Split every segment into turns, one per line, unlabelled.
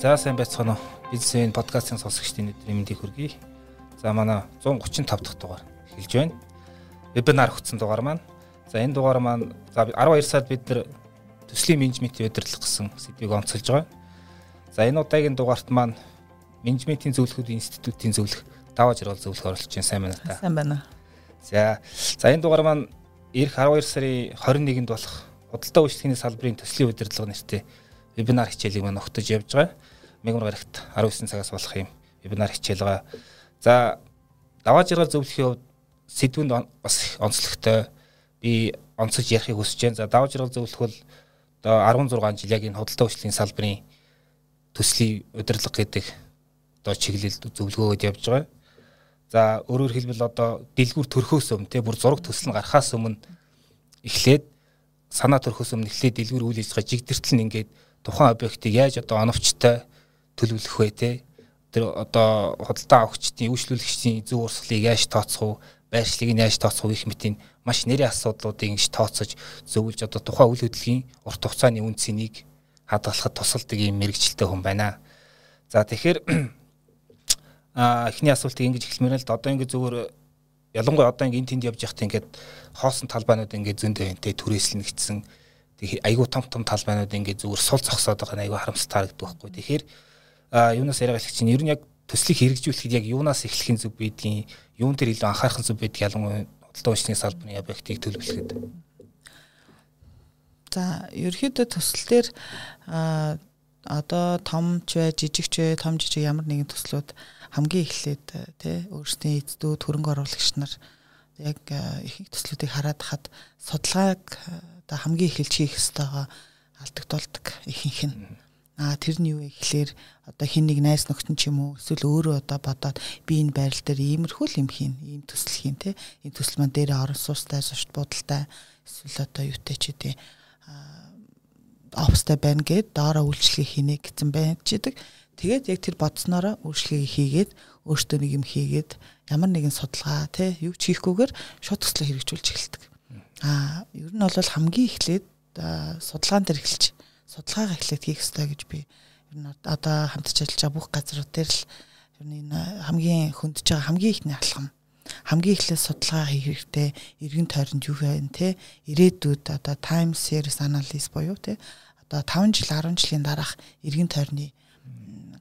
За сайн байцгаана уу. Бизнесмен подкастын сонсогчдын өдрийн мэндийг хүргэе. За манай 135 дахь дугаар эхэлж байна. Вебинар өгсөн дугаар маань. За энэ дугаар маань за 12 сард бид нар төслийн менежментийн удирдлага гэсэн сэдвийг онцолж байгаа. За энэ удаагийн дугаарт маань менежментийн зөвлөхүүд институтын зөвлөх даваа жаргал зөвлөх оролцож байна. Сайн байна та.
Сайн байна.
За за энэ дугаар маань эх 12 сарын 21-нд болох худалдаа үйлчлэгийн салбарын төслийн удирдлага нэртэй вебинар хичээлийг маань өгтөж явж байгаа. Мегмар гарагт 19 цагаас болох юм вебинар хичээл байгаа. За даваа жаргал зөвлөхийн хувьд сэдвэнд бас онцлогтой би онцолж ярихыг хүсэж байна. За даваа жаргал зөвлөх бол одоо 16 жил яг энэ худалдаа үйлчлэгийн салбарын төслийн удирдлага гэдэг одоо чиглэлд зөвлөгөөгд явж байгаа. За өөрөөр хэлбэл одоо дэлгүүр төрхөөс өмнө те бүр зураг төсөл нь гарахаас өмнө эхлээд санаа төрхөөс өмнө эхлээд дэлгүүр үйл ажиллагаа жигдэртэл нь ингээд тухайн объектыг яаж одоо оновчтой төлөвлөх вэ те? Тэр одоо худалдаа авахчдын үйлчлүүлэгчдийн зөв урсгалыг яаж тооцох уу? Байршлыг нь яаж тооцох уу гэх мэтийн маш нэрийн асуудлуудыг ингэж тооцож зөвлөж одоо тухайн үйл хөдлөлийн урт хугацааны үн цэнийг хадгалахад тусалдаг юм мэрэгчлээ хүн байна. За тэгэхээр а эхний асуултыг ингэж эхлэмээр л одоо ингэ зүгээр ялангуяа одоо ингэ эн тэнд явж явахдаа ингээд хоосон талбайнууд ингээд зөндөө энтэй түрээслэн гитсэн айгүй том том талбайнууд ингээд зүгээр сул зогсоод байгаа айгүй харамсалтай харагддаг байхгүй. Тэгэхээр юунаас яриаг хэлэх чинь ер нь яг төслийг хэрэгжүүлэхэд яг юунаас эхлэх нь зүг байдгийг юун дээр илүү анхаарах зүг байдаг ялангуяа худалдаа уучны салбарын объектыг төлөвлөхөд.
За ерөөхдөө төсөл дээр одоо том ч бай жижиг ч бай том жижиг ямар нэгэн төслүүд хамгийн эхлээд тий өөрсдийн эцдүүд хөрөнгө оруулагч нар яг ихэнх төслүүдийг хараад хад судалгааг одоо хамгийн эхэлж хийх ёстойгоо алдагдуулдаг ихэнх нь А тэр нь юу вэ гэхлээр одоо хин нэг найс нөхөн ч юм уу эсвэл өөрөө одоо бодоод би энэ байрал дээр иймэрхүү юм хийн, ийм төсөл хийн те. Энэ төсөл маань дээрээ орон суустай, сушд будалтай эсвэл одоо юутэй ч үгүй офстай байна гэд доороо үйлчлэгээ хийнэ гэсэн байна гэдэг. Тэгээд яг тэр бодсноороо үйлчлэгээ хийгээд өөртөө нэг юм хийгээд ямар нэгэн судалгаа те юу ч хийхгүйгээр шууд төслөө хэрэгжүүлж эхэлдэг. Аа ер нь бол хамгийн эхлээд судалгаан дээр эхэлж судалгаагаа эхлээд хийх хэрэгтэй гэж би ер нь одоо хамтарч ажиллаж байгаа бүх газрууд дээр л ер нь энэ хамгийн хөндөж байгаа хамгийн ихний алхам хамгийн эхлээд судалгаа хийх хэрэгтэй эргэн тойронд юу вэ те ирээдүйд одоо time series analysis буюу те одоо 5 жил 10 жилийн дараах эргэн тойрны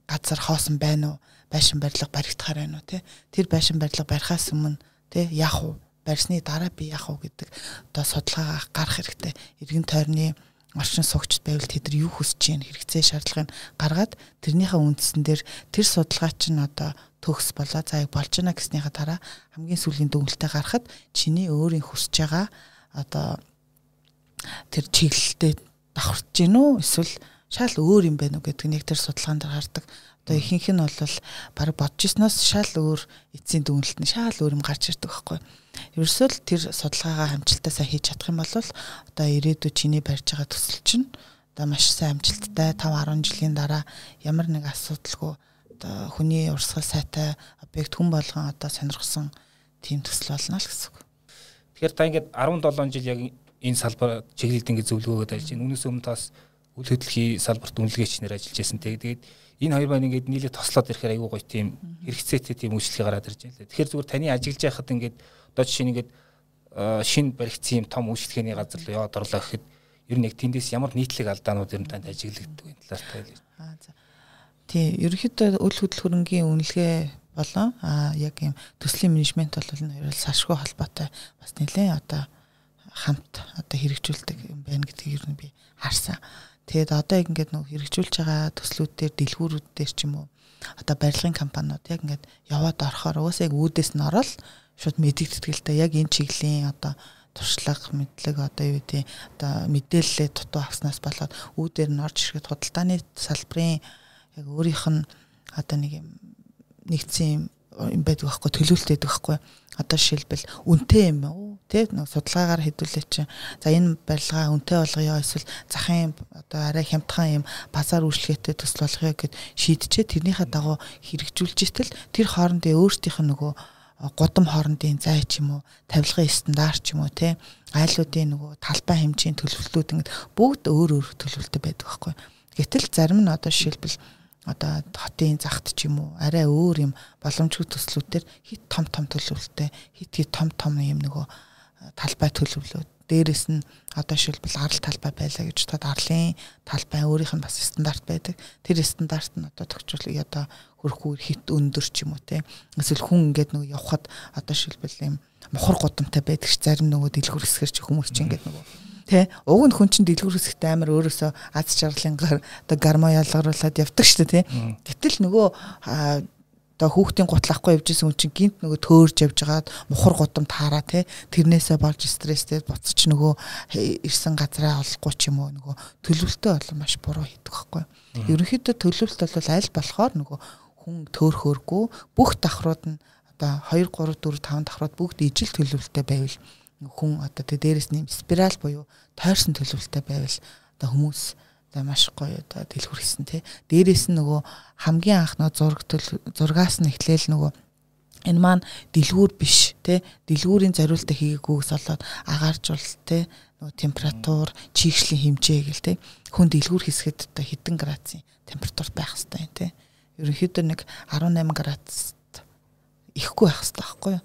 газар хоосон байна уу? Байшин барилга баригдахаар байна уу те тэр байшин барилга барихаас өмнө те яах вэ? Барьсны дараа би яах вэ гэдэг одоо судалгаа гарах хэрэгтэй. Эргэн тойрны орчин суугчд байвал тэд нар юу хүсэж чинь хэрэгцээ шаардлагыг гаргаад тэрнийхээ үндсэн дээр тэр судалгаа чинь одоо төгс болоо за яг болж байна гэснийхаа дараа хамгийн сүүлийн дүгнэлтээ гаргахад чиний өөрийн хүсэж байгаа одоо тэр чиглэлтэй давхарч гин үү эсвэл шал өөр юм байна уу гэдэг нэг тэр судалгаанд гардаг. Одоо ихэнх нь бол баг бодож ирснаас шал өөр эцсийн дүгнэлт нь шал өөр юм гарч ирдэг байхгүй. Ерөөсөө л тэр судалгаагаа хамжилтаа сайн хийж чадах юм бол одоо ирээдүйд чиний барьж байгаа төсөл чинь одоо маш сайн амжилттай 5 10 жилийн дараа ямар нэг асуудалгүй одоо хүний урсгал сайтай объект хүн болгон одоо сонирхсан тийм төсөл болно л гэсэн үг.
Тэгэхээр та ингээд 17 жил яг энэ салбар чиглэлд ингээд зөвлөгөөгд ажиллаж байна. Үүнээс өмнө тас үл хөдлөхийн салбарт үнэлгээч нэр ажиллаж байсан. Тэгээд энэ хоёр маань ингээд нийлээ тослоод ирэхээр айгүй гоё тийм хэрэгцээтэй тийм үйлчлэг гараад ирж байна. Тэгэхээр зүгээр таны ажиллаж байхад ингээд Одоо жишээ нь ингээд шинэ баригдсан юм том үйлчлэгээний газар руу яваад орлоо гэхэд ер нь яг тэндээс ямар нийтлэг алдаанууд юм танд ажиглагддаг энэ талаар тайлбар. Аа за.
Тий, ерөнхийдөө үл хөдлөх хөрөнгийн үнэлгээ болон аа яг юм төслийн менежмент бол энэ хоёр сашгүй холбоотой бас нэлээд одоо хамт одоо хэрэгжүүлдэг юм байна гэдгийг ер нь би харсан. Тэгээд одоо ингээд нөгөө хэрэгжүүлж байгаа төслүүд дээр дэлгүүрүүд дээр ч юм уу одоо барилгын компаниуд яг ингээд яваад орохоор уусаа яг үүдээс нь орол шууд да яг энэ чиглийн одоо туршлага мэдлэг одоо юу гэдэг одоо мэдээлэлээ дутуу авснаас болоод үүдээр нь орж ирэхэд худалдааны салбарын яг өөрийнх нь одоо нэг юм нэгдсэн юм юм байдаг байхгүй төлөвлөлт байдаг байхгүй одоо жишээлбэл үнэтэй юм уу? Тий нэг судалгаагаар хэдүүлээ чинь за энэ барилгаа үнэтэй болгоё эсвэл захын одоо арай хямдхан юм базар үйлчлэгээтэй төсөл болгоё гэд шийдчихээ тэрнийхээ дагуу хэрэгжүүлж итэл тэр хоорондын өөртөөх нь нөгөө гудам хоорондын зай ч юм уу тавилгын стандарт ч юм уу те айлуудын нөгөө талбай хэмжээний төлөвлөлтүүд ингээд бүгд өөр өөр төлөвлөлтөй байдаг байхгүй. Гэтэл зарим нь одоо жишээлбэл одоо хотын загт ч юм уу арай өөр юм боломжгүй төслүүдээр хит том том төлөвлөлттэй хит хит том том юм нөгөө талбай төлөвлөлт дээрэс нь одоо шилбэл арал талбай байлаа гэж бодоод арлын талбай өөрийнх нь бас стандарт байдаг. Тэр стандарт нь одоо төгжүүлэх одоо хөрөхгүй хит өндөр ч юм уу те. Эсвэл хүн ингээд нөгөө явхад одоо шилбэл юм мохор годамтай байдаг ш зарим нөгөө дэлгүр хэсгэр чи хүмүүс чи ингээд нөгөө Тэ уг нь хүн чинь дэлгүүр хэсэгт амар өөрөөсөө аз жаргалын гар одоо гармо ялгаруулад явдаг шүү дээ тий. Гэтэл нөгөө одоо хүүхдийн гутлахгүй явж исэн хүн чинь гинт нөгөө төөрж явж байгаад мухар гудам таараа те тэрнээсээ болж стресстэй буцаж нөгөө ирсэн газараа олохгүй ч юм уу нөгөө төлөвлөлтөө бол маш буруу хийдэг байхгүй. Ерөнхийдөө төлөвлөлт бол аль болохоор нөгөө хүн төөрхөөргүй бүх давхрууд нь одоо 2 3 4 5 давхрууд бүгд ижил төлөвлөлттэй байвал хүн одоо тэ дээрэс нэм спираль буюу тойрсон төлөвлөлттэй байвал одоо хүмүүс За маш гоё одоо дэлгүр хийсэн тий. Дээрээс нь нөгөө хамгийн анх нөгөө зураг зургаас нь эхлээл нөгөө энэ маань дэлгүүр биш тий. Дэлгүүрийн зориултаа хийгээгүйгээс болоод агааржуул тий. Нөгөө температур, чийгшлийн хэмжээ гэл тий. Хүн дэлгүүр хийсгэд одоо хэдэн градусын температур байх хэрэгтэй тий. Ерөнхийдөө нэг 18 градус ихгүй байх хэрэгтэй байхгүй юу?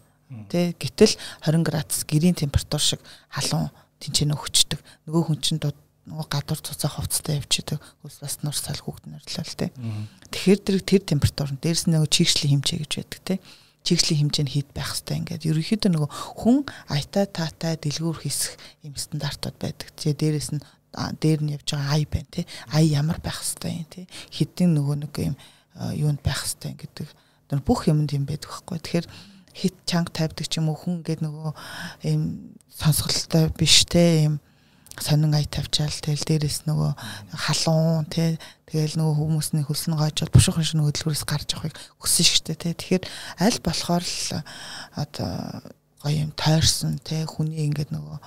Тэ гэтэл 20 градус гэрийн температур шиг халуун тэнцэнэ өгчдөг. Нөгөө хүн чинь нөгөө гадуур цуцаа хувцастай явчихдаг. Хөөс бас нур сал хүүхд нэрлэл тэ. Тэгэхээр тэр тэр температур дээрс нөгөө чигшлийн хэмжээ гэж байдаг тэ. Чигшлийн хэмжээ нь хэд байх хэвээр ингээд ерөнхийдөө нөгөө хүн аятай таатай дэлгүүр хийсэх юм стандартууд байдаг. Тэгээ дээрээс нь дээр нь явж байгаа ай байна тий. Ай ямар байх хэвээр юм тий. Хэдийн нөгөө нэг юм юунд байх хэвээр гэдэг. Бүх юмд юм байдаг байхгүй. Тэгэхээр хит чанга тавьдаг ч юм уу хүн ингээд нөгөө юм сонсголтой биш те юм сонин ая тавьчаал тэгэл дээрэс нөгөө халуун тий тэгэл нөгөө хүмүүсний хөлсөн гоожол бушуухан шиг нөгөө хөдөлгөөс гарч явахыг хүссэн штэ тий тэгэхээр аль болохоор л одоо гоё юм тойрсон тий хүний ингээд нөгөө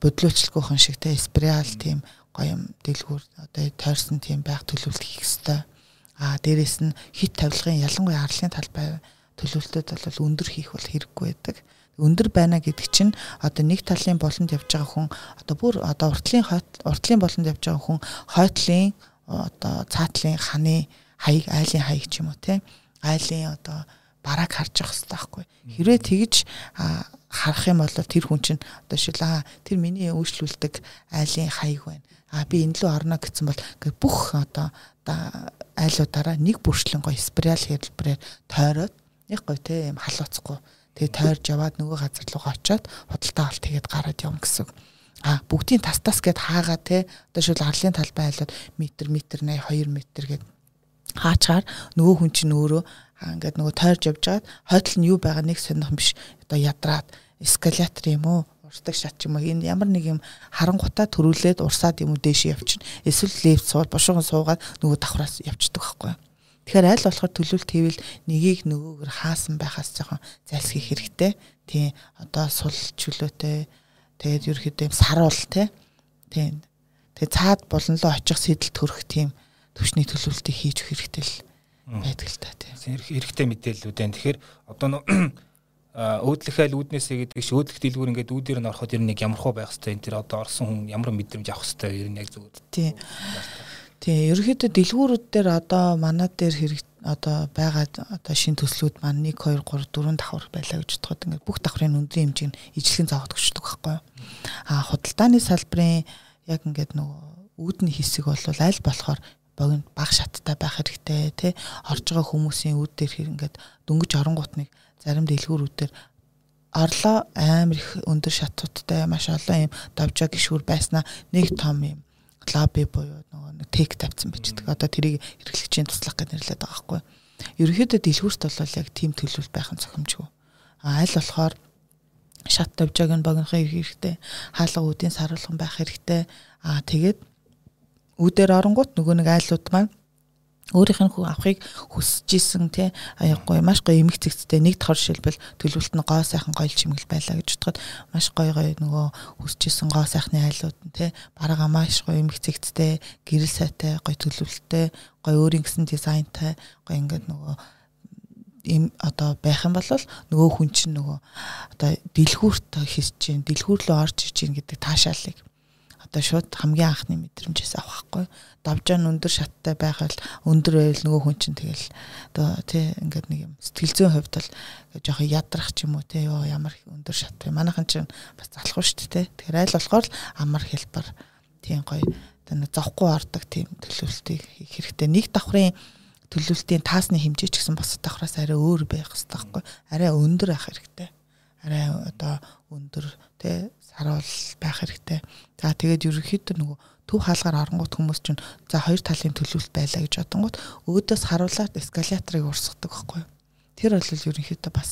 бодлоочлгүйхэн шиг тий спирал тийм гоё юм дэлгүүр одоо тойрсон тийм байх төлөвлөлт хийх хэвээр а дээрэс нь хит тавилгын ялангуяа арлын талбай төлөвлөлтөд бол өндөр хийх бол хэрэггүй байдаг. Өндөр байна гэдэг чинь одоо нэг талын болонд явж байгаа хүн одоо бүр одоо уртлын уртлын болонд явж байгаа хүн хойтлын одоо цаатлын ханы хаяг айлын хаяг ч юм уу те айлын одоо бараг харж явах хэрэгтэй байхгүй. Хэрвээ тэгж харах юм бол тэр хүн чинь одоо шил аа тэр миний үйлчлүүлдэг айлын хаяг байна. А би энэ лөө орно гэсэн бол бүх одоо айлуудаараа нэг бүршлэн гоё спираль хэлбэрээр тойроод нэг гоё те юм халууцахгүй Тэгээ тойрж яваад нөгөө газар руу очиод худалдаа авалт хийгээд гараад явна гэсэн. А бүгдийн тас тас гэд хаагаа те одоо шил арлын талбай айлууд метр метр 82 метр гэд хаачаар нөгөө хүн чинь өөрөө ингээд нөгөө тойрж явж байгаад хойдол нь юу байгаа нэг сонирх биш. Одоо ядраад эскалатор юм уу урсдаг шат ч юм уу энэ ямар нэг юм харангуйтаа төрүүлээд урсаад юм уу дээш явчихна. Эсвэл лифт суул бошгон суугаад нөгөө давхраас явчихдаг байхгүй юу Тэгэхээр аль болохоор төлөвлөлт хийвэл нэгийг нөгөөөр хаасан байхаас жоохон зайлсхийх хэрэгтэй. Тийм одоо сул чөлөөтэй тэгээд ерөөхдөө саруул те. Тийм. Тэгээд цаад болонлоо очих сэтэл төрөх тийм төвчний төлөвлөлтийг хийж өгөх хэрэгтэй л байдаг л та тийм.
Хэрэгтэй мэдээллүүд байна. Тэгэхээр одоо өөдлөхөйл үүднээсээ гэдэг чи өөдлөх дэлгүүр ингээд үүдээр нь ороход ер нь яг ямар хөө байх хэвээр энэ тэр одоо орсон хүн ямар мэдрэмж авах хэвээр ер нь яг зүгээр.
Тийм. Тийм, ерөнхийдөө дэлгүүрүүд дээр одоо манай дээр хэрэг одоо байгаа одоо шин төслүүд маань 1 2 3 4 давхар байлаа гэж бодоход ингээд бүх давхрын өндрийн хэмжээг ижлэхэн заавал өгчдөг байхгүй юу. А худалдааны салбарын яг ингээд нөгөө үүдний хэсэг бол аль болохоор богино баг шаттай байх хэрэгтэй тий орж байгаа хүмүүсийн үүд дээр хэр ингээд дөнгөж оронгууд нэг зарим дэлгүүрүүдээр орлоо амар их өндөр шатуудтай маш олон юм давжаа гişүр байснаа нэг том юм лаби буюу нөгөө нэг тек тавьсан бичдэг. Одоо тэрийг хэрэглэгчийн туслах гэж нэрлэдэг байгаа байхгүй. Ерөнхийдөө дэлгүүрт бол яг тийм төлөвлөл байх нь зохимжгүй. А аль болохоор шат тавьжааг нь богинохын хэрэгтэй, хаалга үүдийн саруулхан байх хэрэгтэй. А тэгээд үүдээр оронгууд нөгөө нэг айлууд маань өөрийнх нь авахыг хүсэж исэн тий аягүй маш гоё эмх цэгцтэй нэг давхар шилбэл төлөвлөлт нь гоо сайхан гоёл чимгэл байлаа гэж бодоход маш гоё гоё нөгөө хүсэж исэн гоо сайхны айлууд нь тий барага маш гоё эмх цэгцтэй гэрэл сайтай гоё төлөвлөлттэй гоё өөрийн гэсэн дизайнтай гоё ингээд нөгөө ийм одоо байх юм бол нөгөө хүн чинь нөгөө одоо дэлгүүрт хийж чинь дэлгүүр рүү орж иж чинь гэдэг таашаалыг одоо шууд хамгийн анхны мэдрэмжээс авахгүй давжаан өндөр шаттай байхад өндөр байл нөгөө хүн чинь тэгэл одоо тий ингээд нэг юм сэтгэл зүйн хувьд бол жоохон ядрах ч юм уу тий ёо ямар өндөр шаттай манайхан чинь бас залахгүй шүү дээ тэгэхээр айл болохоор амар хэлбэр тийм гоё одоо нэг зовхгүй ордог тийм төлөвлөлтийг хийх хэрэгтэй. Нэг давхрын төлөвлөлтийн таасны хэмжээ ч гэсэн бусад давхраас арай өөр байх хэрэгтэй байхгүй. Арай өндөр байх хэрэгтэй. Арай одоо өндөр тий саруул байх хэрэгтэй. За тэгээд ерөнхийдөө нөгөө төв хаалгаар оронгууд хүмүүс чинь за хоёр талын төлөвлөлт байлаа гэж бодонгууд өөдөөс харуулаад эскалаторыг урсгадаг байхгүй юу. Тэр бол ерөнхийдөө бас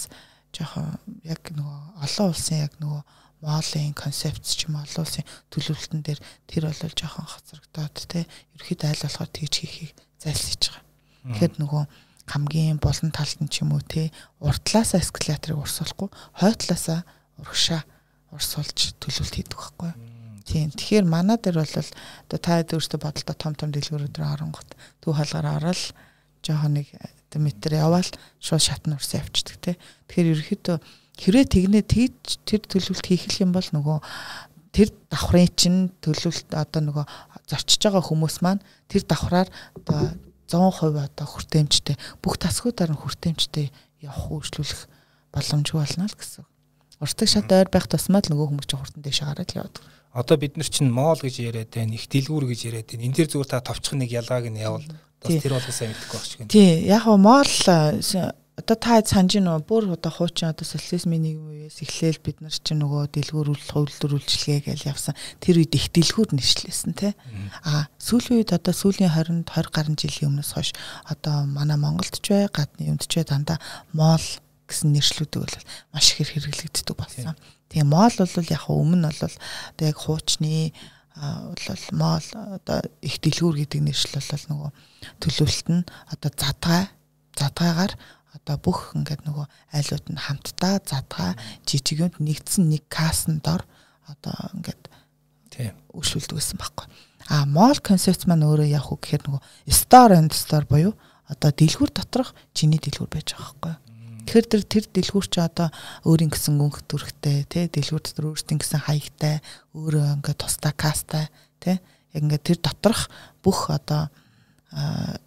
жоохон яг нөгөө олон улсын яг нөгөө моолын концепт ч юм олон улсын төлөвлөлтөн дээр тэр бол жоохон хоцрогдоод те ерөөхдөө айл болохоор тэгж хийхийг зайлсхийж байгаа. Тэгэхээр нөгөө хамгийн болон талд нь ч юм уу те уртлаасаа эскалаторыг урсуулахгүй хойтлаасаа урагшаа урсуулж төлөвлөлт хийдэг байхгүй юу. Тийм. Тэгэхээр манай дээр бол одоо та өөртөө бодолтой том том дэлгүүрүүд рүү оронгот төв хаалгаар ороод жоохон нэг метр яваал шууд шатны урс явчихдаг тий. Тэгэхээр ерөөхдөө хэрэг тэгнэ тэгж тэр төлөвлөлт хийх юм бол нөгөө тэр давхрын чинь төлөвлөлт одоо нөгөө зорчиж байгаа хүмүүс маань тэр давхраар одоо 100% одоо хүртээмжтэй бүх тасгуудаар нь хүртээмжтэй явах үйлчлүүлэх боломжгүй болно л гэсэн. Уртаг шат ойр байх тусмаа л нөгөө хүмүүс чинь хурдан дэше гараад л яваад.
Одоо бид нар чинь моол гэж яриад байна, их дэлгүүр гэж яриад байна. Энэ дээр зүгээр та товчхон нэг ялгааг нь явал бас тэр болгоо сайн мэдэхгүй шиг байна.
Тий, яг нь моол одоо та санаж нөө бүр одоо хуучин одоо социализмын нэг үеэс эхлээл бид нар чинь нөгөө дэлгүүр үйлдвэр үйлчлэгээ гэж явсан. Тэр үед их дэлгүүр нэршлээсэн тий. А сүүлийн үед одоо сүүлийн 20 20 гаруй жилийн өмнөөс хойш одоо манай Монголд ч бай, гадны юмд ч бай дандаа моол гэсэн нэршлүүдийг бол маш их хэрэглэгддэг болсон. Тэгээ моол бол яг өмнө бол одоо яг хуучны бол моол одоо их дэлгүүр гэдэг нэршил бол нөгөө төлөвлөлт нь одоо задгай задгайгаар одоо бүх ингээд нөгөө айлууд нь хамтдаа задгаа жижигөнд нэгдсэн нэг касн дор одоо ингээд тийм үйлшүүлдэг гэсэн байхгүй. А мол концепт маань өөрөө яг үг гэхээр нөгөө store and store буюу одоо дэлгүүр доторх чиний дэлгүүр байж байгаа байхгүй. Тэгэхээр тэр тэр дэлгүүр чи одоо өөрийн гэсэн өнгө төрхтэй тий дэлгүүр дотор өөрсдийн гэсэн хаягтай өөрөө ингээд тусдаа кастай тий яг ингээд тэр доторх бүх одоо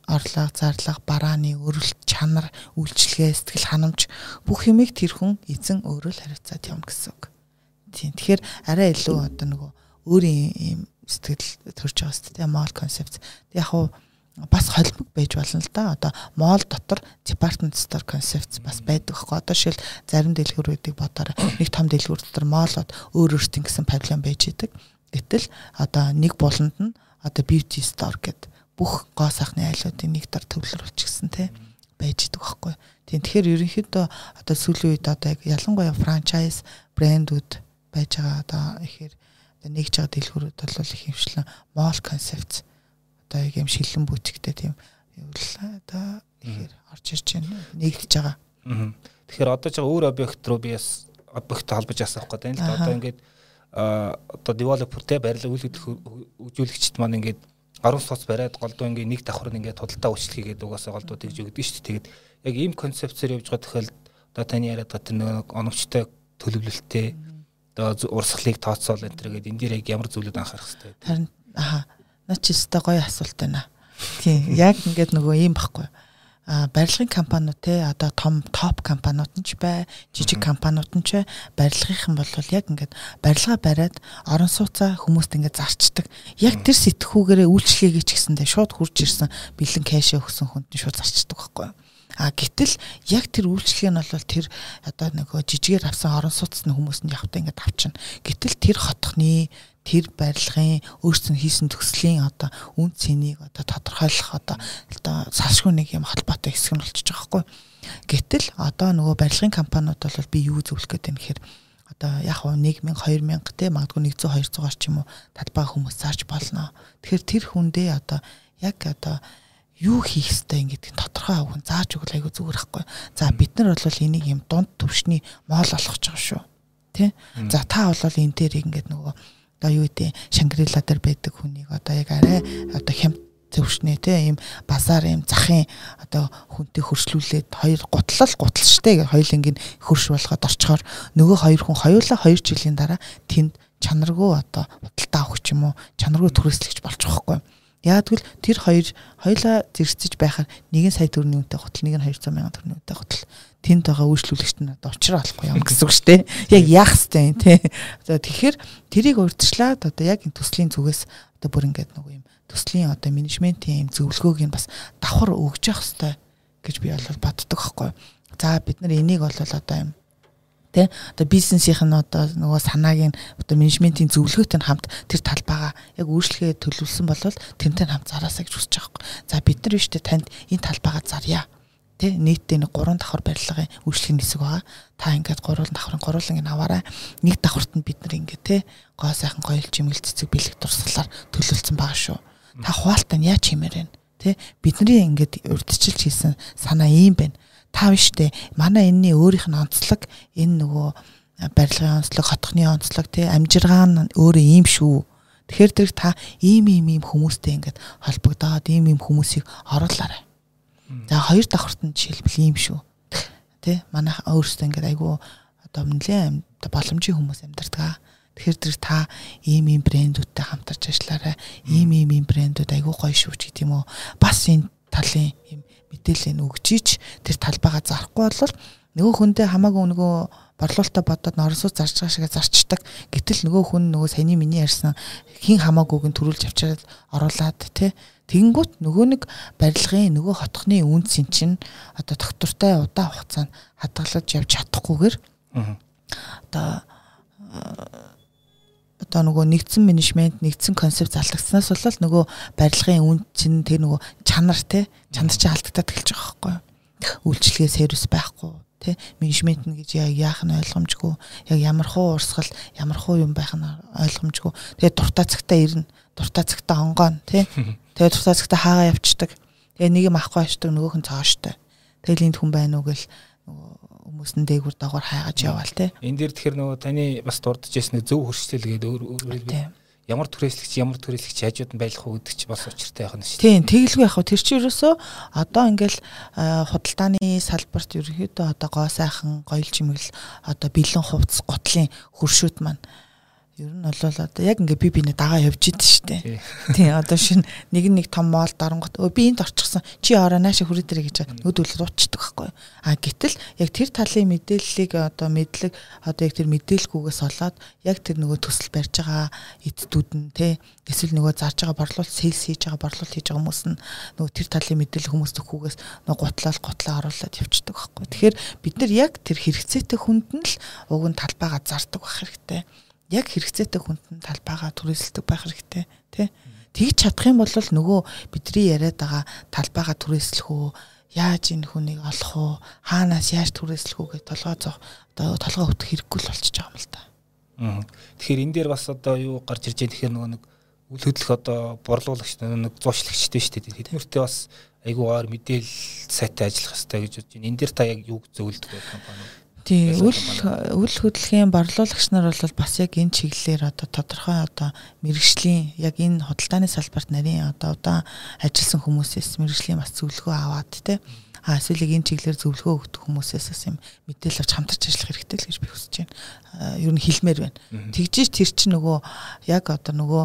орлого зарлага барааны өрөлт чанар үйлчлэгээ сэтгэл ханамж бүх юмыг тэр хүн эзэн өөрөө л хариуцаад явна гэсэн үг. Тийм. Тэгэхээр арай илүү одоо нөгөө өөрийн юм сэтгэл төрж байгаа шүү дээ. Мол концепт. Яг хуу бас холбог байж болно л да. Одоо моол дотор department store concepts бас байдаг хөө. Одоо шил зарим дэлгүүрүүдийг бодоорой. Нэг том дэлгүүр дотор моолоод өөр өөртөө гэсэн павильон байж идэг. Гэтэл одоо нэг буланд нь одоо beauty store гэдэг бүх гоо сайхны айлуудын нэг дор төвлөрүүлчихсэн те байж идэг байхгүй. Тийм тэгэхээр ерөнхийдөө одоо сүүлийн үед одоо яг ялангуяа франчайз брэндүүд байж байгаа одоо ихээр нэгж байгаа дэлгүүрүүд бол их хөвшлэн мол концепт одоо яг юм шилэн бүтэхтэй тийм явууллаа одоо ихээр орж ирж байна нэгдэж байгаа.
Тэгэхээр одоо ч өөр объект руу би бас объекттэй холбож ясах гэдэг юм л да. Одоо ингээд одоо developer те барилга үйл хөдлөлгчд маань ингээд 10 соц бариад голдуу ингээд нэг давхар нь ингээд худалдаа үйлчлэгээ гэдэг угаасаа голдууд гэж өгдөг шүү дээ. Тэгээд яг ийм концепцээр явж байгаа тохиолдолд одоо таны яриад байгаа тэр нэг оновчтой төлөвлөлттэй одоо урсгалыг тооцоол энэ төр гэдэг энэ дээр яг ямар зүйлүүд анхаарах хэрэгтэй.
Харин аха наа чи өстой гоё асуулт байна. Тийм яг ингээд нөгөө юм баггүй. А барилгын компаниуд те одоо том топ компаниуд нь ч бай, жижиг компаниуд нь ч барилгынхан бол яг ингээд барилга бариад орон сууцаа хүмүүст ингээд зарчдаг. Яг тэр сэтгхүүгээрээ үйлчлэгээ ч гэсэндээ шууд хурж ирсэн бэлэн кэшэ өгсөн хүнд нь шууд зарчдаг байхгүй юу? А гэтэл яг тэр үйлчлэг нь бол тэр одоо нөгөө жижигээр авсан орон сууцны хүмүүс нь явтаа ингээд авчна. Гэтэл тэр хотхны тэр барилгын өөрсдөө хийсэн төслийн одоо үн цэнийг одоо тодорхойлох одоо одоо салшгүй нэг юм холбоотой хэсэг нь болчихж байгаа хгүй. Гэтэл одоо нөгөө барилгын компаниуд бол би юу зөвлөх гээд байна гэхээр одоо яг хуу 1000 2000 те магадгүй 100 200-аар ч юм уу талбай хүмүүс зарж болно. Тэгэхээр тэр хүндээ одоо яг одоо юу хийх ёстой ингэдэг тодорхой авах зааж өгөл айгу зүгээр байхгүй. За бид нар бол энийг юм дунд төвшний моол олгож байгаа шүү. Тэ? За та бол энэ дээр ингэдэг нөгөө одоо юу гэдэг Шангрила дээр байдаг хүнийг одоо яг арай одоо хямд түвшний те ийм базар ийм захын одоо хүнтэй хөршлүүлээд хоёр гутлал гуталчтай гэх хоёулангийн хөрш болгоод орчхоор нөгөө хоёр хүн хоёулаа 2 жилийн дараа тэнд чанаргүй одоо худалдаа авах юм уу чанаргүй түрээслэгч болж байгаа хгүй. Яг тэгвэл тэр хоёр хоёулаа зэрэгцэж байхаар нэг нь сая төгрөгийн үнэтэй гутал нэг нь 200 сая төгрөгийн үнэтэй гутал тэнд байгаа үйлчлүүлэгч нь уучраа болохгүй юм гэсэн үг шүү дээ. Яг яах юм те. За тэгэхээр тэрийг урьдчилаад одоо яг энэ төслийн зүгээс одоо бүр ингээд нөгөө юм төслийн одоо менежментийн юм зөвлөгөөг нь бас давхар өгж явах хэвтэй гэж би бол боддог байхгүй. За бид нар энийг бол одоо юм тэ одоо бизнесийнх нь одоо нөгөө санааг нь одоо менежментийн зөвлөгөөтэй нь хамт тэр талбайгаа яг өөрчлөхөд төлөвлөсөн бол тэрнтэй хамт зараасаа гэж хүсэж байгаа юм. За бид нар биштэй танд энэ талбайгаа зарья тий нийтдээ нэг гурван давхар барилгын үйлчлэгийн хэсэг байгаа. Та ингээд гурван давхрын гурван ингэ аваарай. Нэг давхарт нь бид нар ингээд тий гоо сайхан гоёл чимэл цэцэг бэлэг дурсгалаар төлөвлөсөн байгаа шүү. Та хуваалтаа нь яаж хэмээр вэ? Тий бидний ингээд урдчилж хийсэн санаа ийм байна. Та биш дээ. Манай энэний өөрийнх нь онцлог энэ нөгөө барилгын онцлог, хотхны онцлог тий амжиргаа нь өөрөө ийм шүү. Тэгэхээр тэр та ийм ийм ийм хүмүүстэй ингээд холбогдоод ийм ийм хүмүүсийг оруулаарай За хоёр давхарт нь жишээлбэл ийм шүү. Тэ манай өөрсдөө ингээд айгүй одоо нэлээд боломжийн хүмүүс амьдардаг. Тэгэхээр тэр та ийм ийм брэндүүдтэй хамтарч ажиллаарай. Ийм ийм ийм брэндүүд айгүй гоё шүү ч гэдэм үү. Бас энэ талын ийм мэдээлэл өгч ич тэр талбайгаа зарахгүй бол нөгөө хүндээ хамаагүй нөгөө борлуулалтаа бодоод норсоо зарж байгаа шигээ зарчдаг. Гэтэл нөгөө хүн нөгөө саяны миний ярьсан хин хамаагүйг нь төрүүлж авчираад оруулаад тий Тэгэнгүүт нөгөө нэг барилгын нөгөө хотхны үнцэн чинь одоо доктортай удаан хугацаанд хадгалж явж чадахгүйгээр одоо одоо нөгөө нэгдсэн менежмент нэгдсэн концепт залгацснаас бол нөгөө барилгын үн чинь тэр нөгөө чанар те чанар чинь алдагдаад эхэлж байгаа байхгүй үйлчлэгээ сервис байхгүй тий менежмент нь гэж яах нь ойлгомжгүй яг ямар хуу урсгал ямар хуу юм байх нь ойлгомжгүй тэгээ дуртай цагтаа ирнэ дуртай цагтаа онгоон тий Тэгээ тусаа цагта хаагаа явцдаг. Тэгээ нэг юм авахгүй очдог нөгөөх нь цооштой. Тэгэл энд хүн байна уу гэл хүмүүс нь дээгүр дагавар хайгаж яваал те.
Энд дээр тэгэхээр нөгөө таны бас дурдж ясны зөв хөрчлөл гэдэг өөр өөр ямар түрээслэгч ямар түрээслэгч хажууд нь байх уу гэдэг чи бас учиртай байх нь шүү.
Тийм, тэгэлгүй яг хөө тэр чи ерөөсөө одоо ингээл худалдааны салбарт ерөөхдөө одоо гоо сайхан гоёл чимэгл одоо бэлэн хувцс готлын хөршүүд маань Ер нь бол одоо яг ингээ би биний дагаа явж идэв штэ. Тий одоо шин нэг нэг том моол дарангот өө би энд орчихсон чи ороо нааша хүрээ дэрэ гэж өдөлд уучдаг байхгүй. А гэтэл яг тэр талын мэдээллийг одоо мэдлэг одоо яг тэр мэдээлэлгүйгээс олоод яг тэр нөгөө төсөл барьж байгаа эддүүд нь те эсвэл нөгөө зарж байгаа борлуулалт сейлс хийж байгаа борлуулалт хийж байгаа хүмүүс нь нөгөө тэр талын мэдээлэл хүмүүс төхүүгээс нөгөө гутлал гутлаа оруулаад явчихдаг байхгүй. Тэгэхээр бид нар яг тэр хэрэгцээтэй хүнд нь л уг нь талбайгаа зардаг байх хэрэгтэй яг хэрэгцээтэй хүнд нь талбайгаа түрээсэлдэг байх хэрэгтэй тий. Тэгж чадах юм бол нөгөө бидний яриад байгаа талбайгаа түрээслэх үү яаж энэ хүнийг олох уу хаанаас яаж түрээслэх үү гэж толгой зов одоо толгой өтөх хэрэггүй л болчихж байгаа юм л да.
Тэгэхээр энэ дээр бас одоо юу гарч ирж байгаа тэгэхээр нөгөө нэг үл хөдлөх одоо борлуулагч нэг зуучлагчтэй шүү дээ. Тэднэртээ бас айгуугаар мэдээлэл сайтай ажиллах хэрэгтэй гэж бодож байна. Энэ дээр та яг юу зөвлөдөг вэ компани?
Тий, үл үл хөдлөлийн борлуулагч нар бол бас яг энэ чиглэлээр одоо тодорхой одоо мэрэгжлийн яг энэ худалдааны салбарт нарийн одоо удаан ажилласан хүмүүсээс мэрэгжлийн бас зөвлөгөө аваад тий. А эсвэл энэ чиглэлээр зөвлөгөө өгдөг хүмүүсээс бас юм мэдээлэл авч хамтарч ажиллах хэрэгтэй л гэж би хүсэж байна. Ер нь хэлмээр байна. Тэгжиж тэр чинь нөгөө яг одоо нөгөө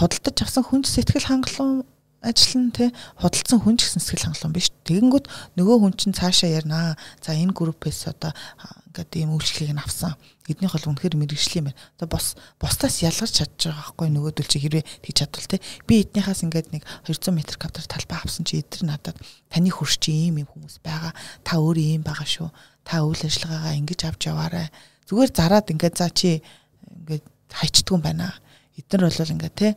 худалдаж авсан хүнч сэтгэл хангалуун ажил нь те худалдсан хүн ч гэсэн сэтгэл хангалуун биш. Тэгэнгүүт нөгөө хүн чинь цаашаа ярина. За энэ группээс одоо ингээд ийм үйлчлэгийг нь авсан. Эднийх бол үнэхээр мэрэгжлийн байна. Одоо бос бусдаас ялгарч чадж байгаа байхгүй нөгөөдөл чи хэрвээ тийж чадвал те. Би эднийхээс ингээд нэг 200 м квадрат талбай авсан чи эдгээр надад таны хурш чи ийм ийм хүмүүс байгаа. Та өөрөө ийм байгаа шүү. Та үйл ажиллагаагаа ингэж авч яваарай. Зүгээр зараад ингээд за чи ингээд хайчдгүй юм байна. Эднэр бол ингээд те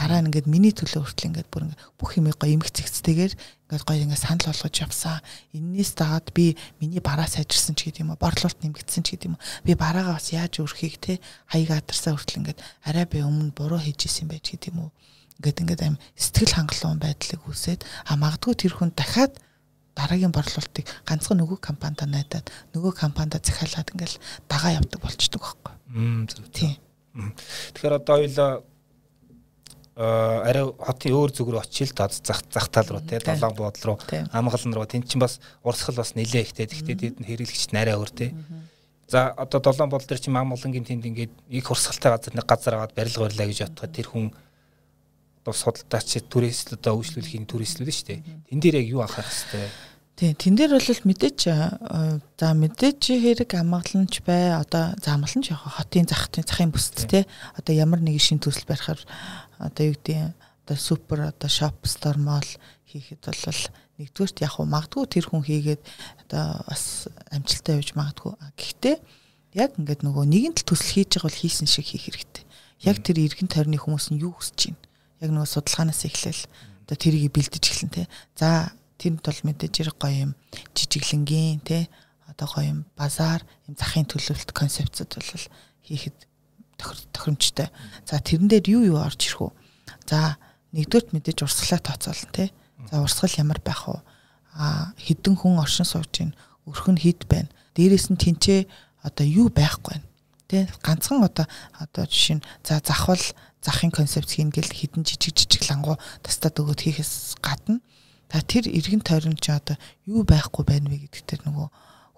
дараа нь ингээд миний төлөө хүртэл ингээд бүр ингээд бүх юм гоё эмх зэгцтэйгээр ингээд гоё ингээд санал болгож явсан. Иннээс дагаад би миний бараа сайжирсан ч гэдэм үү, борлуулалт нэмэгдсэн ч гэдэм үү. Би бараагаа бас яаж өрхийг те хаяг адарсаа хүртэл ингээд арай би өмнө буруу хийж исэн байж гэдэм үү. Ингээд ингээд аим сэтгэл хангалуун байдлыг үсээд а магадгүй тэр хүн дахиад дараагийн борлуулалтыг ганцхан нөгөө компанид найдаад нөгөө компанид захиалаад ингээл дагаа явдаг болчдөг байхгүй. Тийм.
Тэгэхээр одоо хоёлаа арай хотын өөр зүг рүү очил дод зах зах тал руу те долоон буудлын руу. Амгалан руу. Тэн чин бас урсгал бас нилээ ихтэй. Гэхдээ тэд хэрэглэгч нарай өөр те. За одоо долоон буудлын дээр чи Монголынгийн тэнд ингээд их урсгалтай газар нэг газар аваад барилга барьлаа гэж бодоход тэр хүн одоо судалдаач турист одоо үйлчлүүлэхийн туристлүүд шүү дээ. Тэн дээр яг юу анхаарах хэвтэй
Тийм, тэн дээр бол мэдээч за мэдээч хэрэг амгаланч бай одоо за амгаланч яг хотын захын захын бүсд те одоо ямар нэг шин төсөл барихаар одоо юу гэдэг одоо супер одоо шоп стор мол хийхэд бол нэгдүгээрт яг уу магадгүй тэр хүн хийгээд одоо бас амжилттай явж магадгүй. Гэхдээ яг ингээд нөгөө нэгэн тал төсөл хийж байгаа бол хийсэн шиг хийх хэрэгтэй. Яг тэр иргэн тойрны хүмүүс нь юу хүсэж байна? Яг нөгөө судалгаанаас эхлээл одоо тэрийг бэлдэж эхлэн те. За тэнд бол мэдээж хэрэг гоё юм жижиглэнгийн те одоо гоё юм базар юм захын төлөвлөлт концепцэд бол хийхэд тохиромжтой. За тэрэн дээр юу юу орж ирэх вэ? За нэгдүгürt мэдээж урсгалаа тооцоолно те. За урсгал ямар байх вэ? А хідэн хүн оршин сууж гин өрх нь хід байна. Дээрээс нь тэнцээ одоо юу байхгүй байна. Тэ ганцхан одоо одоо жишээ нь за захвал захын концепц хийн гэл хідэн жижиг жижиг лангуу тастад өгөөд хийхээс гадна Та тэр эргэн тойрон чи одоо юу байхгүй байна вэ? гэдэг тэр нөгөө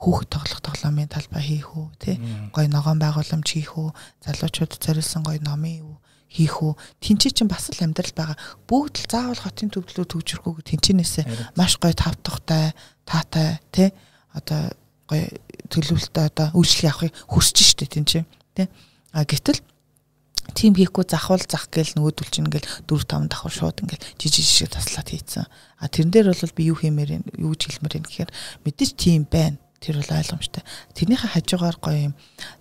хүүхэд тоглох тоглоомын талбай хийх үү тий гой ногоон байгууламж хийх үү? Залуучууд зориулсан гой номын юу хийх үү? Тэнцээ чинь бас л амьдрал байгаа. Бүгд л заавал хотын төвлөрөө төгжрөхөө тэнцэнээсээ маш гой тавтахтай таатай тий одоо гой төлөвлөлтөд одоо үйлчлэг авахыг хүсэж штэ тэнцээ тий а гэтэл тийм хийхгүй захвал зах гээл нөгөөдөл чинь ингээл 4 5 давхар шууд ингээл жижиг жижиг таслаад хийцэн. А тэрэн дээр бол би юу хиймээр юу ч хэлмээр юм гэхээр мэдээж тийм байна. Тэр бол ойлгомжтой. Тэрнийхээ хажуугаар гоё юм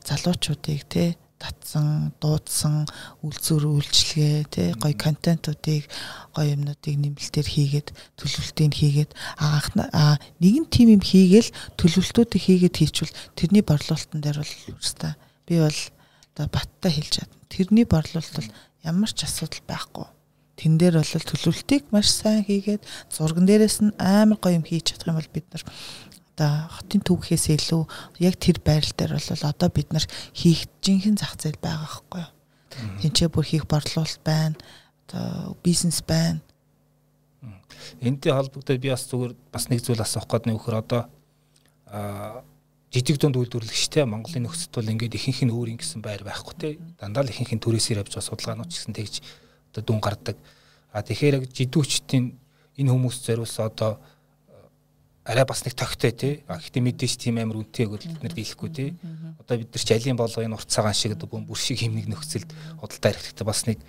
залуучуудыг те татсан, дуудсан, үлзүр үйлчлэгээ тий гоё контентуудыг гоё юмнуудыг нэмэлтээр хийгээд төлөвлөлтийг хийгээд анх нэгэн тим юм хийгээл төлөвлөлтүүдийг хийгээд хийчвэл тэрний борлуулалтан дээр бол өөрөөсөө би бол одоо баттай хэлж чадна тэрний борлуулалт бол ямар ч асуудал байхгүй. Тэн дээр бол төлөвлөлтийг маш сайн хийгээд зурган дээрээс нь амар гоё юм хийж чадах юм бол бид нар одоо хотын төвхөөс илүү яг тэр байрал дээр бол одоо бид нар хийх жинхэнэ зах зээл байгаа байхгүй юу. Тинчээ бүр хийх борлуулалт байна. Одоо бизнес байна.
Энтэй холбогдоод би бас зүгээр бас нэг зүйл асуух гээд нөхөр одоо аа жижиг дунд үйлдвэрлэгчтэй Монголын нөхцөлд бол ингээд ихэнх нь өөр ингэсэн байр байхгүй те дандаа л ихэнх нь түрээсээр явж байгаа судалгаанууд ч гэсэн тэгж одоо дүн гардаг а тэгэхээр яг жидүүчтийн энэ хүмүүс зориулсан одоо арай бас нэг тогтой тий. А гэхдээ мэдээж тийм амар үнэтэйг бид нар дийлэхгүй тий. Одоо бид нар ч алийн болго энэ урт цагаан шиг одоо бүр шиг хэмнэг нөхцөлд худалдаа хэрэглэхдээ бас нэг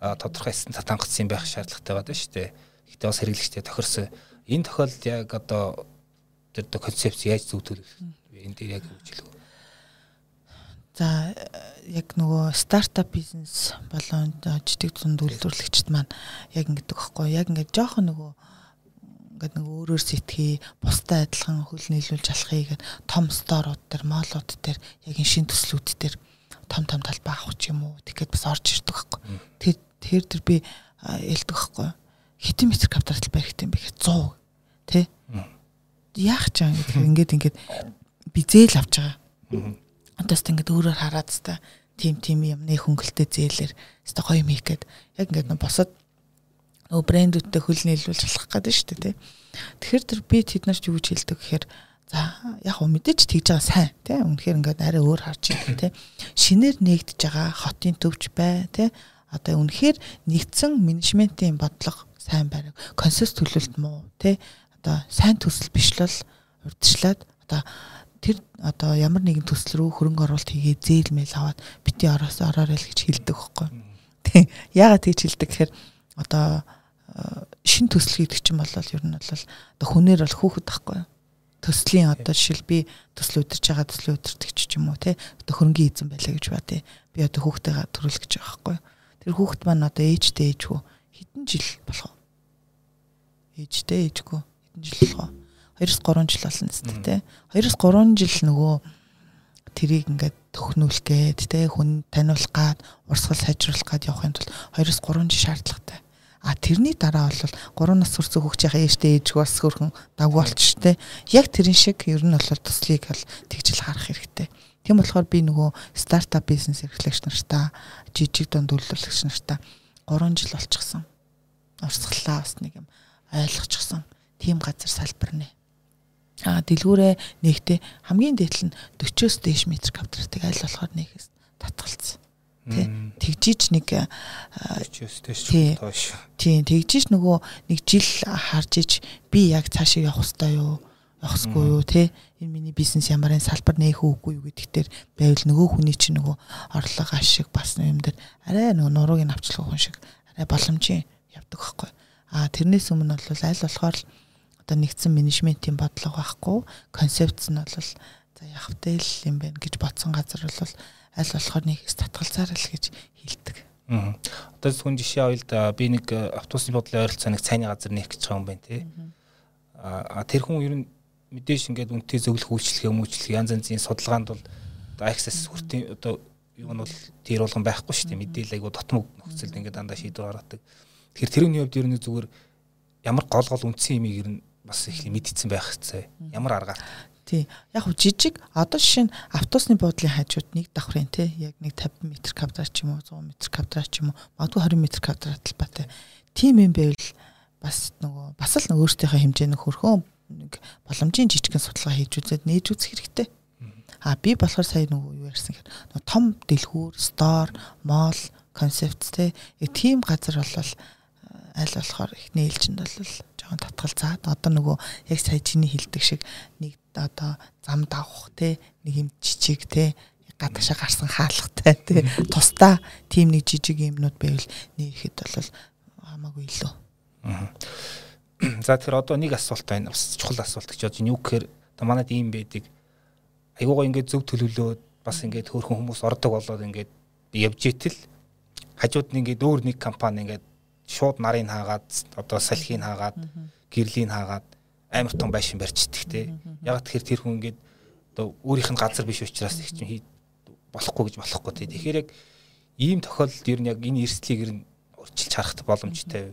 тодорхой эссэн татангацсан байх шаардлагатай байдаг шүү дээ. Гэхдээ бас хэрэглэгчтэй тохирсон. Энэ тохиолдолд яг одоо тэр концепц яаж зөвтгөх энэ дээр яг вэ?
За яг нөгөө стартап бизнес болон жижиг дунд үйлдвэрлэгчд маань яг ингэдэг байхгүй яг ингээд жоохон нөгөө ингээд нөгөө өөрөөр сэтгэе бустай адилхан хөл нийлүүлж алахыг том сторууд дээр молууд дээр яг энэ шин төслүүд дээр том том талбай авах ч юм уу тэгэхэд бас орж ирдэг байхгүй. Тэр тэр тэр би ялдаг байхгүй. Хитэн метр квадрат барих юм бэ гэхэд 100 тий. Яах ч юм ингээд ингээд би зээл авч байгаа. Одоос ингээд өөрөөр хараад та тим тим юмны хөнгөлтэй зээлэр өстой гоё юм хийх гээд яг ингээд нөө босоод нөө брэндүүдтэй хөл нийлүүлж болох гэдэг шүү дээ тий. Тэгэхээр тэр би тэд нар ч юу гэж хэлдэг гэхээр за яг хөө мэдээч тэгж байгаа сайн тий. Үнэхээр ингээд арай өөр харж байгаа тий. Шинээр нэгдэж байгаа хотын төвч бай тий. Одоо үнэхээр нэгдсэн менежментийн бодлого сайн байраг консенсус төлөлт муу тий. Одоо сайн төсөл биш л урдчлаад одоо тэр одоо ямар нэгэн төсөл рүү хөрөнгө оруулалт хийгээ зээл мэйл аваад бити ороос ороорой л гэж хэлдэг байхгүй. Тэг. Яагаад тэгж хэлдэг гэхээр одоо э, шин төсөл гэдэг чинь бол ер нь бол одоо хүнээр бол хүүхэд байхгүй. Төслийн одоо жишээл би төсөл өдөрж байгаа төсөл өдөртөг ч юм уу те одоо хөрөнгөний эзэн байлаа гэж ба те би одоо хүүхдтэйгээ төрүүлэх гэж байгаа байхгүй. Тэр хүүхэд маань одоо ээжтэй ээжгүй хэдэн жил болох вэ? Ээжтэй ээжгүй хэдэн жил болох вэ? 2-3 жил болно зү тэ. 2-3 жил нөгөө тэрийг ингээд төхнүүлэх гээд тэ хүн таниулах гад урсгал сайжруулах гад явахын тулд 2-3 жил шаардлагатай. А тэрний дараа бол 3 нас хүрсэн хөгжийнхээ ээжтэй ээж бас хөрхөн давгүй болчих тэ. Яг тэрэн шиг ер нь бол туслыг бол тэгжил харах хэрэгтэй. Тийм болохоор би нөгөө стартап бизнес эрхлэгч нартаа жижиг дунд үйлдвэрлэгч нартаа 3 жил болчихсон. Урсгалаа бас нэг юм ойлгочихсон. Тим газар салбар нэ. А дэлгүүрээ нэгтээ хамгийн дээдл нь 40-оос дээш метр квадратыг аль болохоор нэхээс татгалцсан. Тэ тэгжиж нэг
40-оос дээш тоош.
Тийм тэгжиж нөгөө нэг жил харж иж би яг цаашаа явах хэвээр юу? Явахгүй юу? Те энэ миний бизнес ямарын салбар нээх үгүй юу гэдэгт төр байвал нөгөө хүний чинь нөгөө орлого ашиг бас юм дээр арай нөгөө нурууг нь авчлах хүн шиг арай боломжийн явдаг байхгүй. А тэрнээс өмнө бол аль болохоор одоо нэгдсэн менежментийн бодлого байхгүй концепц нь бол за явахтай л юм байна гэж бодсон газар бол аль болохоор нэгээс татгалзаар л гэж хэлдэг.
Аа. Одоо зөвхөн жишээ да би нэг автобусны бодлын ойролцоо нэг цайны газар нээх гэж байгаа юм байна тий. Аа тэр хүн ер нь мэдээж ингээд үнтэй зөвлөх үйлчлэгээ мөчлөх янз янзын судалгаанд бол access хүртийн одоо юу нь бол тэр болгон байхгүй шүү дээ мэдээлэл айгу дотмог нөхцөлд ингээд дандаа шийдвэр гаргадаг. Тэгэхээр тэрний хувьд ер нь зүгээр ямар гол гол үндсэн юмыг ер нь бас их мэдчихсэн байх хэвчээ. Ямар аргаар.
Тий. Яг хөө жижиг одоо жишээ нь автобусны буудлын хажууд нэг давхрын тий яг нэг 50 м квадрат ч юм уу 100 м квадрат ч юм уу магадгүй 20 м квадрат л батай. Тийм юм байвал бас нөгөө бас л өөртөөхөө хэмжээний хөрхөн нэг боломжийн жижигхэн судалгаа хийж үзээд нээж үзэх хэрэгтэй. А би болохоор сая нөгөө юу ярьсан гэхээр том дэлгүүр, стор, мол, концепт яг тийм газар болвол аль болохоор их нээлжинд бол жоохон татгалзаад одоо нөгөө яг сая чиний хилдэг шиг нэг одоо зам давах те нэг юм жижиг те гадагшаа гарсан хаалгатай те тусдаа тийм нэг жижиг юмнууд байвал нээхэд бол хамаагүй илүү. Аа
За тэгэхээр одоо нэг асуулт байна. Бас чухал асуулт гэж бодож юу гэхээр та манад ийм байдаг. Айгуугаа ингээд зөв төлөвлөөд бас ингээд хөөрхөн хүмүүс ордог болоод ингээд явж итэл хажууд нь ингээд өөр нэг компани ингээд шууд нарыг хаагаад одоо салхийг хаагаад гэрлийн хаагаад амар том байшин барьчдаг те. Яг тэгэхээр тэр хүн ингээд одоо өөрийнх нь газар биш учраас их чинь болохгүй гэж болохгүй те. Тэгэхээр яг ийм тохиолдолд ер нь яг энэ эрсдлийг ер нь урьдчилж харах боломжтой.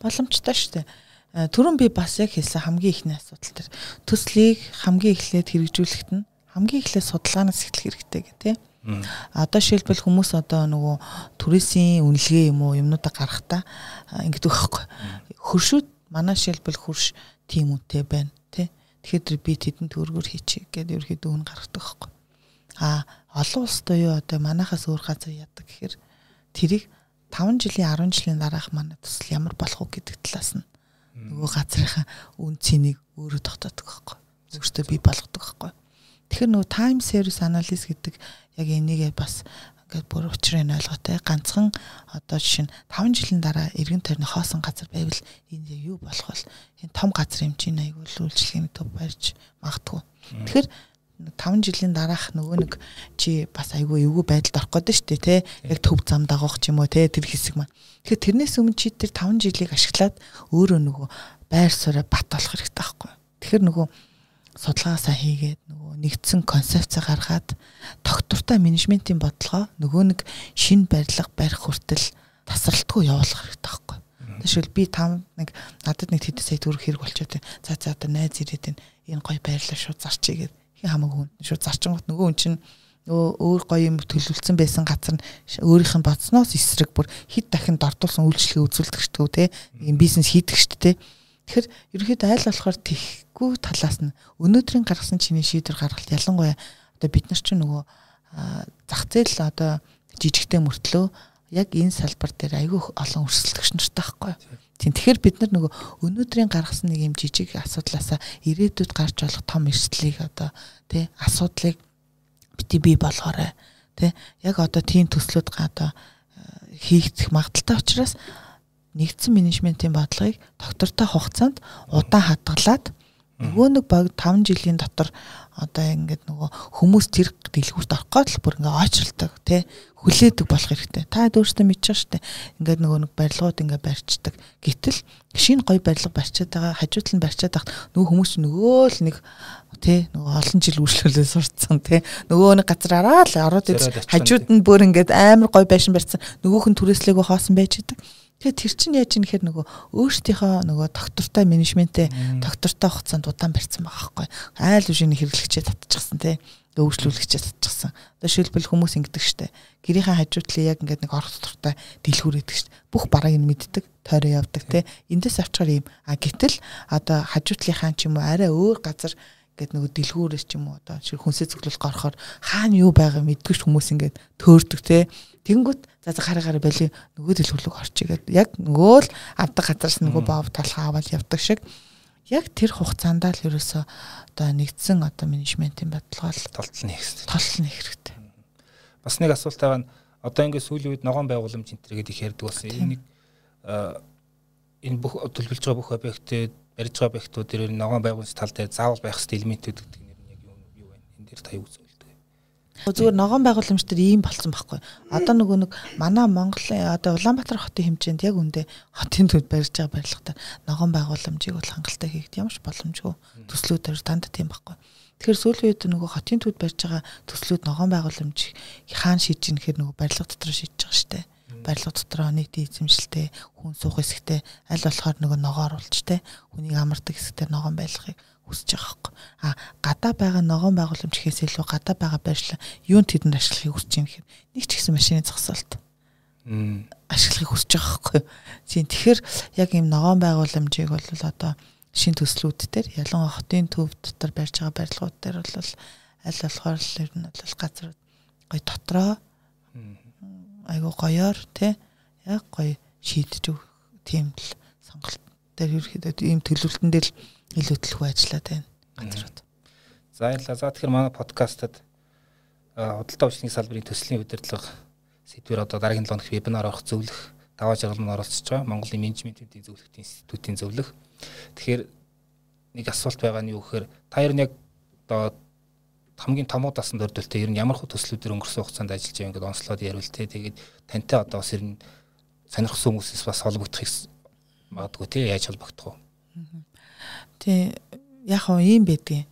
Боломжтой шүү дээ Э, түрүүн би бас яг хэлсэн хамгийн ихний асуудал төр төслийг хамгийн эхлээд хэрэгжүүлэхэд нь хамгийн эхлээд судалгаанаас эхлэх хэрэгтэй гэх тээ. Одоо шилбэл хүмүүс одоо нөгөө түрээсийн үнэлгээ юм уу юмнуудаа гаргахтаа ингэдэг байхгүй. Хөршүүд манай шилбэл хөрш тийм үнэтэй байна тий. Тэгэхээр би тэдэнд төгрөгөөр хийчихье гэдээ ерөөхдөө үн гаргадаг байхгүй. А олон улсад юу одоо манахаас өөр газар яадаг гэхээр тэрийг 5 жилийн 10 жилийн дараах манай төсөл ямар болох вэ гэдэг талаас нь нөгөө газрынхаа үн цэнийг өөрөө тогтоодог байхгүй. Өөртөө бий болгодог байхгүй. Тэгэхээр нөгөө time series analysis гэдэг яг энийг бас ингээд бүр учрыг ойлгоотой. Ганцхан одоо жишээ нь 5 жилийн дараа эргэн тойрны хоосон газар байвал энэ юу болох вэ? Энэ том газар юм чинь айгүй үйлчлэгийн төв барьж магтгүй. Тэгэхээр 5 жилийн дараах нөгөө нэг чи бас айгүй эвгүй байдалд орох гэдэг шүү дээ тий. Яг төв зам дагах ч юм уу тий тэр хэсэг маань. Тэгэхээр тэрнээс өмнө чи тэр 5 жилийг ашиглаад өөрөө нөгөө байр сууриа бат болох хэрэгтэй байхгүй. Тэгэхээр нөгөө судалгаасаа хийгээд нөгөө нэгдсэн концепц гаргаад доктортой менежментийн бодлогоо нөгөө нэг шин барилга барих хүртэл тасралтгүй явуулах хэрэгтэй байхгүй. Тэшүүл би там нэг надад нэг тэдэс сая төгрөг хэрэг болчиход за за одоо найз ирээд энэ гоё байрлал шууд зарчий гэдэг хамаагүй хүн шууд зарчингууд нөгөө хүн чинь нөгөө өөр гоё юм төлөвлөсөн байсан газар нь өөрийнх нь бодсноос эсрэг бүр хэд дахин дордуулсан үйлчлэгээ үзүүлдэг шүү дээ ийм бизнес хийдэг шүү дээ тэгэхээр ерөөхдөө айл болохоор тэхгүй талаас нь өнөөдрийн гаргасан чиний шийдвэр гаргалт ялангуяа одоо бид нар чинь нөгөө зах зээл одоо жижигтэй мөртлөө яг энэ салбар дээр айгүй олон өрсөлдөгч нартай байхгүй. Тийм тэгэхээр бид нар нөгөө өнөөдрийн гаргасан нэг юм жижиг асуудлаасаа ирээдүйд гарч болох том эрсдлийг одоо тий асуудлыг бити бий болгоорой. Тий яг одоо тийм төслүүд одоо э, хийгдэх магадaltaй учраас нэгдсэн менежментийн бодлогыг доктортой хугацаанд удаан хадгалаад нөгөө нэг баг 5 жилийн дотор одоо ингээд нөгөө хүмүүс тэр дэлгүүрт орох гол бүр ингээд ойчралдаг тий хүлээдэг болох хэрэгтэй. Та өөрсдөө мэдчихэж штэ. Ингээд нөгөө нэг барилгууд ингээд барьцдаг. Гэтэл шинэ гоё барилга барьчаад байгаа хажуудлан барьчаад байгаа нөгөө хүмүүс нөгөө л нэг тий нөгөө олон жил үргэлжлүүлээ сурцсан тий нөгөө нэг газраараа л ороод хажууд нь бүр ингээд амар гоё байшин барьсан нөгөөх нь түрээслээгөө хоосон байж байгаа. Тэгэхээр тэр чинь яаж юм хэр нөгөө өөрсдийнхөө нөгөө доктортой менежментээ доктортой хугацаанд удаан барьсан байгаа байхгүй. Айл үжиний хэрэглэгчээ татчихсан тий өвчлүүлэгчээ татчихсан. Одоо шилбэл хүмүүс ингэдэг штэ. Гэрийнхээ хажуутлын яг ингээд нэг орох доктортой дэлгүүрээдэг штэ. Бүх барааг нь мэддэг, тойроо явдаг тий. Эндээс авчгаар юм. А гэтэл одоо хажуутлынхаа ч юм уу арай өөр газар ингээд нөгөө дэлгүүрээс ч юм уу одоо хүнсээ цэглэл гарахаар хаана юу байгаа мэдгүйч хүмүүс ингээд төөрдөг те. Тэнгүүт за за гараа гараа байли. Нөгөө дэлгүүрлөг орчих. Гээд яг нөгөө л авдаг газараас нөгөө боов толгоо аваад явдаг шиг. Яг тэр хугацаанд л ерөөсөө одоо нэгдсэн одоо менежментийн бодлогоо
толтол хэрэгтэй.
Толтол нэг хэрэгтэй.
Бас нэг асуулт байгаа нь одоо ингээд сүүлийн үед ногоон байгууламж энэ төр гэдэг их ярьдаг болсон. Энэ нэг энэ бүх төлөвлөж байгаа бүх объектэд барьж байгаа объектууд дээр ногоон байгууллагын тал дээр заавал байх хэрэгтэй элементүүд гэдэг нь яг юу юу вэ? Энэ дээр та юу үзүүлдэг?
Зүгээр ногоон байгууламж дээр ийм болцсон байхгүй. Одоо нөгөө нэг манай Монголын одоо Улаанбаатар хотын хэмжээнд яг үндэ хотын төвд барьж байгаа барилгатай ногоон байгууламжийг бол хангалттай хийгд ямарч боломжгүй төслүүдээр дандаа тийм байхгүй. Тэгэхээр сүүлийн үед нөгөө хотын төвд барьж байгаа төслүүд ногоон байгууламж хаана шийдэж ийн гэхээр нөгөө барилга дотор шийдэж байгаа шүү дээ барилга дотроо нийтийн эзэмшилтэй хүн суух хэсэгтээ аль болохоор нөгөө ногоо оруулж тэ хүнийг амардаг хэсэгтээ ногоон байлгахыг хүсэж байгаа хөөх. А гадаа байгаа ногоон байгууламж гэхээс илүү гадаа байгаа байршлаа юунд тэдэнд ашиглахыг хүсэж юм гэхээр нэг ч ихсэн машины зогсоолт ашиглахыг хүсэж байгаа хөөх. Тийм тэгэхээр яг ийм ногоон байгууламжийг бол одоо шин төслүүд дээр ялангуяа хотын төв дотор барьж байгаа барилгууд дээр бол аль болохоор л ер нь бол газар гой дотроо айгу гоёор тий яг гоё шийдэж өг тийм л сонголт дээр ерөөхдөө ийм төлөвлөлтөн дээр илүү төлөв ажиллаад байна газрууд.
За баярлалаа. За тэгэхээр манай подкастад худалдаа үйлчлэгийн салбарын төслийн удирдлага сэдвэр одоо дараагийн 7 хоног вебинар авах зөвлөх даваа жаргал нь оролцож байгаа. Монголын менежментийн зөвлөлт институтийн зөвлөх. Тэгэхээр нэг асуулт байгаа нь юу гэхээр та ер нь яг одоо хамгийн томоо дасан дөрдөлтөө ер нь ямар хөө төслүүдээр өнгөрсөн хугацаанд ажиллаж байгаа ингээд онцлоод ярил те тэгээд тантай одоо бас ер нь сонирхсан хүмүүсээс бас холбогдох магадгүй те яаж холбогдох вэ?
Тий яг хоо ийм байдгийн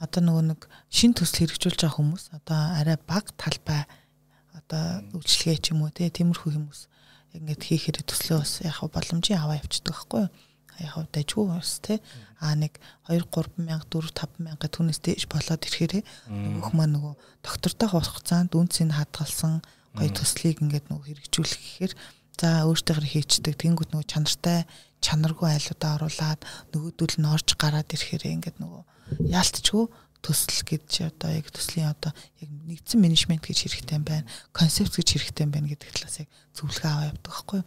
одоо нөгөө нэг шин төсөл хэрэгжүүлж байгаа хүмүүс одоо арай баг талбай одоо үйлчлэгээ ч юм уу те тиймэрхүү хүмүүс ингээд хийхээр төслөө бас яг боломжийн аваа явчихдаг байхгүй юу? Яг дайггүй бас те а нэг 2 3 мянга 4 5 мянга түүнээс дээш болоод ирэхээр нөгөөх маань нөгөө доктортой хугацаанд үнцийг хадгалсан гоё төслийг ингээд нөгөө хэрэгжүүлэх гэхээр за өөртөөр хийчдэг тэнгууд нөгөө чанартай чанаргүй айлуудаа оруулаад нөгөөдөл нь орж гараад ирэхээр ингээд нөгөө яалтчгүй төсөл гэж одоо яг төслийн одоо яг нэгдсэн менежмент гэж хэрэгтэй юм байна концепт гэж хэрэгтэй юм байна гэдэг талаас яг зөвлөгөө аваа явдаг байхгүй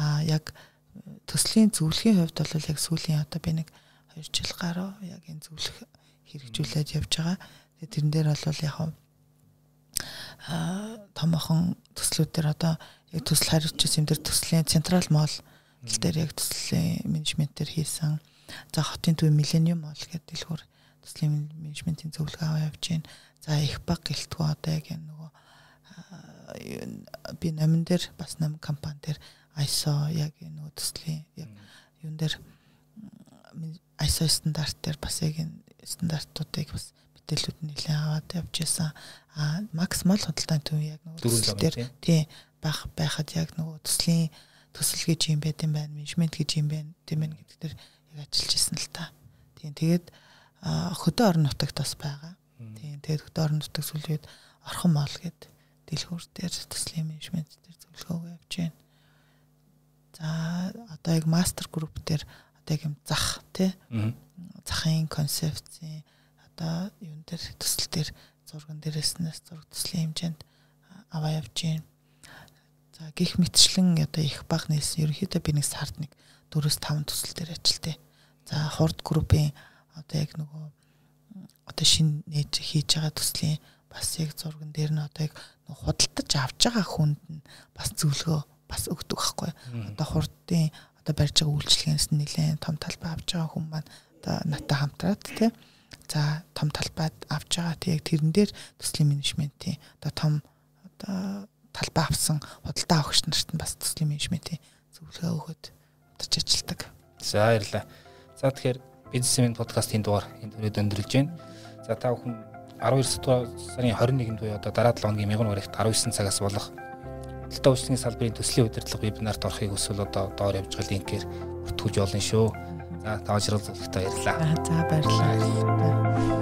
а яг төслийн зөвлөхийн хувьд бол яг сүүлийн одоо би нэг 2 жил гаруй яг энэ зөвлөх хэрэгжүүлээд явж байгаа. Тэгээ тэрэн дээр бол яг аа томоохон төслүүдээр одоо яг төсөл хариуцж юм дээр төслийн централ мол дээр яг төслийн менежментээр хийсэн. За хотын төв Millennium Mall гэдэг дэлгүүр төслийн менежментийн зөвлөгөө аваа явж байна. За их баг гэлтгүү одоо яг нөгөө би номон дээр бас ном компани дээр ISO яг нөгөө төслийн яг юун дээр ISO стандарт дээр бас яг энэ стандартуудыг бас мэдээлүүд нэлээд аваад явж исэн. А максимал худалдааны төв яг нөгөө төсөл дээр тий байх байхад яг нөгөө төслийн төсөл гэж юм байт юм байна, менежмент гэж юм байна, тийм ээ гэдэг дээр яг ажиллаж исэн л та. Тийм тэгээд хөдөө орон нутагт бас байгаа. Тийм тэгээд хөдөө орон нутаг сүлжээд орхон мол гэдэг дэлгүүр дээр төслийн менежмент дээр зөвлөгөө явж байна. За одоо яг мастер групп дээр одоо яг юм зах тий захын концепцийн одоо юун дээр төсөл дээр зурган дээрээснээс зураг төслийн хэмжээнд аваа явж байна. За гих мэтчлэн одоо их баг нээсэн ерөнхийдөө би нэг сард нэг 4-5 төсөл дээр ажилтээ. За хурд группийн одоо яг нөгөө одоо шинэ нээж хийж байгаа төслийн бас яг зурган дээр нь одоо яг худалдаж авч байгаа хүнд нь бас зөвлөгөө бас өгдөг байхгүй. Одоо хурдын одоо барьж байгаа үйлчлэгээс нэлээд том талбай авч байгаа хүн маань одоо натаа хамтраад тий. За том талбайд авч байгаа тий яг тэрэн дээр төслийн менежментийн одоо том одоо талбай авсан худалдаа авахч нарт нь бас төслийн менежментийн зөвлөгөө өгöd удаж ажилладаг.
За баярлалаа. За тэгэхээр бизнесмен подкастын дугаар энэ төрөд өндөрлж байна. За та бүхэн 12 сарын 21-нд буюу одоо дараа 7 хоногийн мягмар баригт 19 цагаас болох худалдаа үйлчлэгийн салбарын төслийн удирдлага вебинарт орохыг өсвөл одоо доор явж байгаа линкээр бүртгүүлж болно шүү. За таажрал зөвлөгтэй баярлалаа.
За баярлалаа.